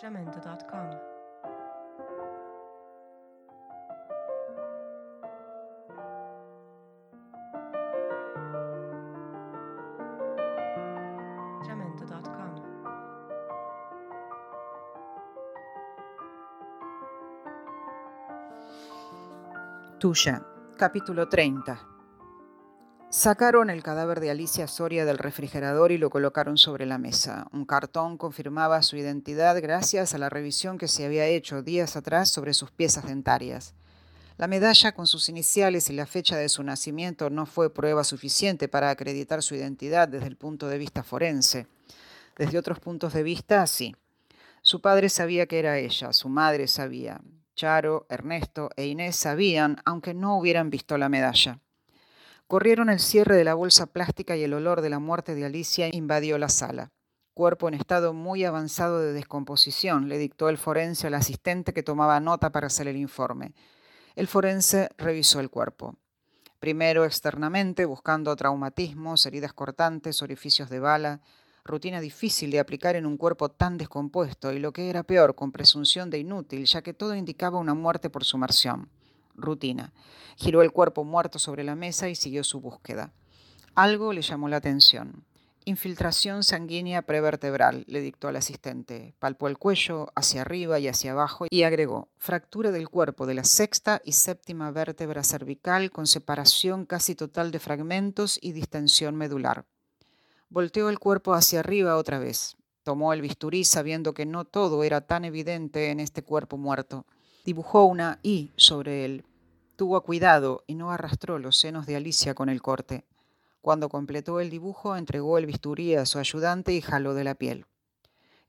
jamendo.com. Tusha, capitolo 30 Sacaron el cadáver de Alicia Soria del refrigerador y lo colocaron sobre la mesa. Un cartón confirmaba su identidad gracias a la revisión que se había hecho días atrás sobre sus piezas dentarias. La medalla con sus iniciales y la fecha de su nacimiento no fue prueba suficiente para acreditar su identidad desde el punto de vista forense. Desde otros puntos de vista, sí. Su padre sabía que era ella, su madre sabía. Charo, Ernesto e Inés sabían, aunque no hubieran visto la medalla. Corrieron el cierre de la bolsa plástica y el olor de la muerte de Alicia invadió la sala. Cuerpo en estado muy avanzado de descomposición, le dictó el forense al asistente que tomaba nota para hacer el informe. El forense revisó el cuerpo. Primero externamente, buscando traumatismos, heridas cortantes, orificios de bala, rutina difícil de aplicar en un cuerpo tan descompuesto y lo que era peor, con presunción de inútil, ya que todo indicaba una muerte por sumersión. Rutina. Giró el cuerpo muerto sobre la mesa y siguió su búsqueda. Algo le llamó la atención. Infiltración sanguínea prevertebral, le dictó al asistente. Palpó el cuello hacia arriba y hacia abajo y agregó, fractura del cuerpo de la sexta y séptima vértebra cervical con separación casi total de fragmentos y distensión medular. Volteó el cuerpo hacia arriba otra vez. Tomó el bisturí sabiendo que no todo era tan evidente en este cuerpo muerto. Dibujó una I sobre él. Tuvo cuidado y no arrastró los senos de Alicia con el corte. Cuando completó el dibujo, entregó el bisturí a su ayudante y jaló de la piel.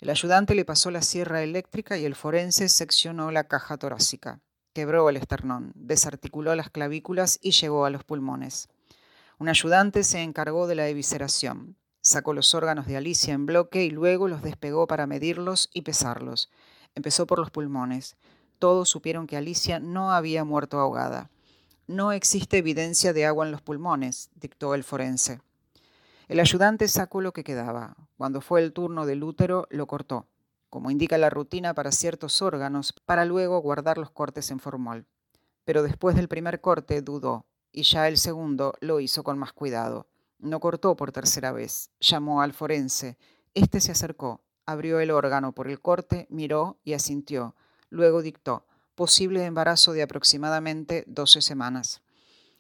El ayudante le pasó la sierra eléctrica y el forense seccionó la caja torácica. Quebró el esternón, desarticuló las clavículas y llegó a los pulmones. Un ayudante se encargó de la evisceración. Sacó los órganos de Alicia en bloque y luego los despegó para medirlos y pesarlos. Empezó por los pulmones. Todos supieron que Alicia no había muerto ahogada. No existe evidencia de agua en los pulmones, dictó el forense. El ayudante sacó lo que quedaba. Cuando fue el turno del útero, lo cortó, como indica la rutina para ciertos órganos, para luego guardar los cortes en formol. Pero después del primer corte dudó, y ya el segundo lo hizo con más cuidado. No cortó por tercera vez. Llamó al forense. Este se acercó, abrió el órgano por el corte, miró y asintió. Luego dictó posible embarazo de aproximadamente 12 semanas.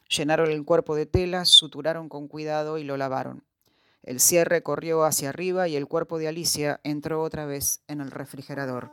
Llenaron el cuerpo de telas, suturaron con cuidado y lo lavaron. El cierre corrió hacia arriba y el cuerpo de Alicia entró otra vez en el refrigerador.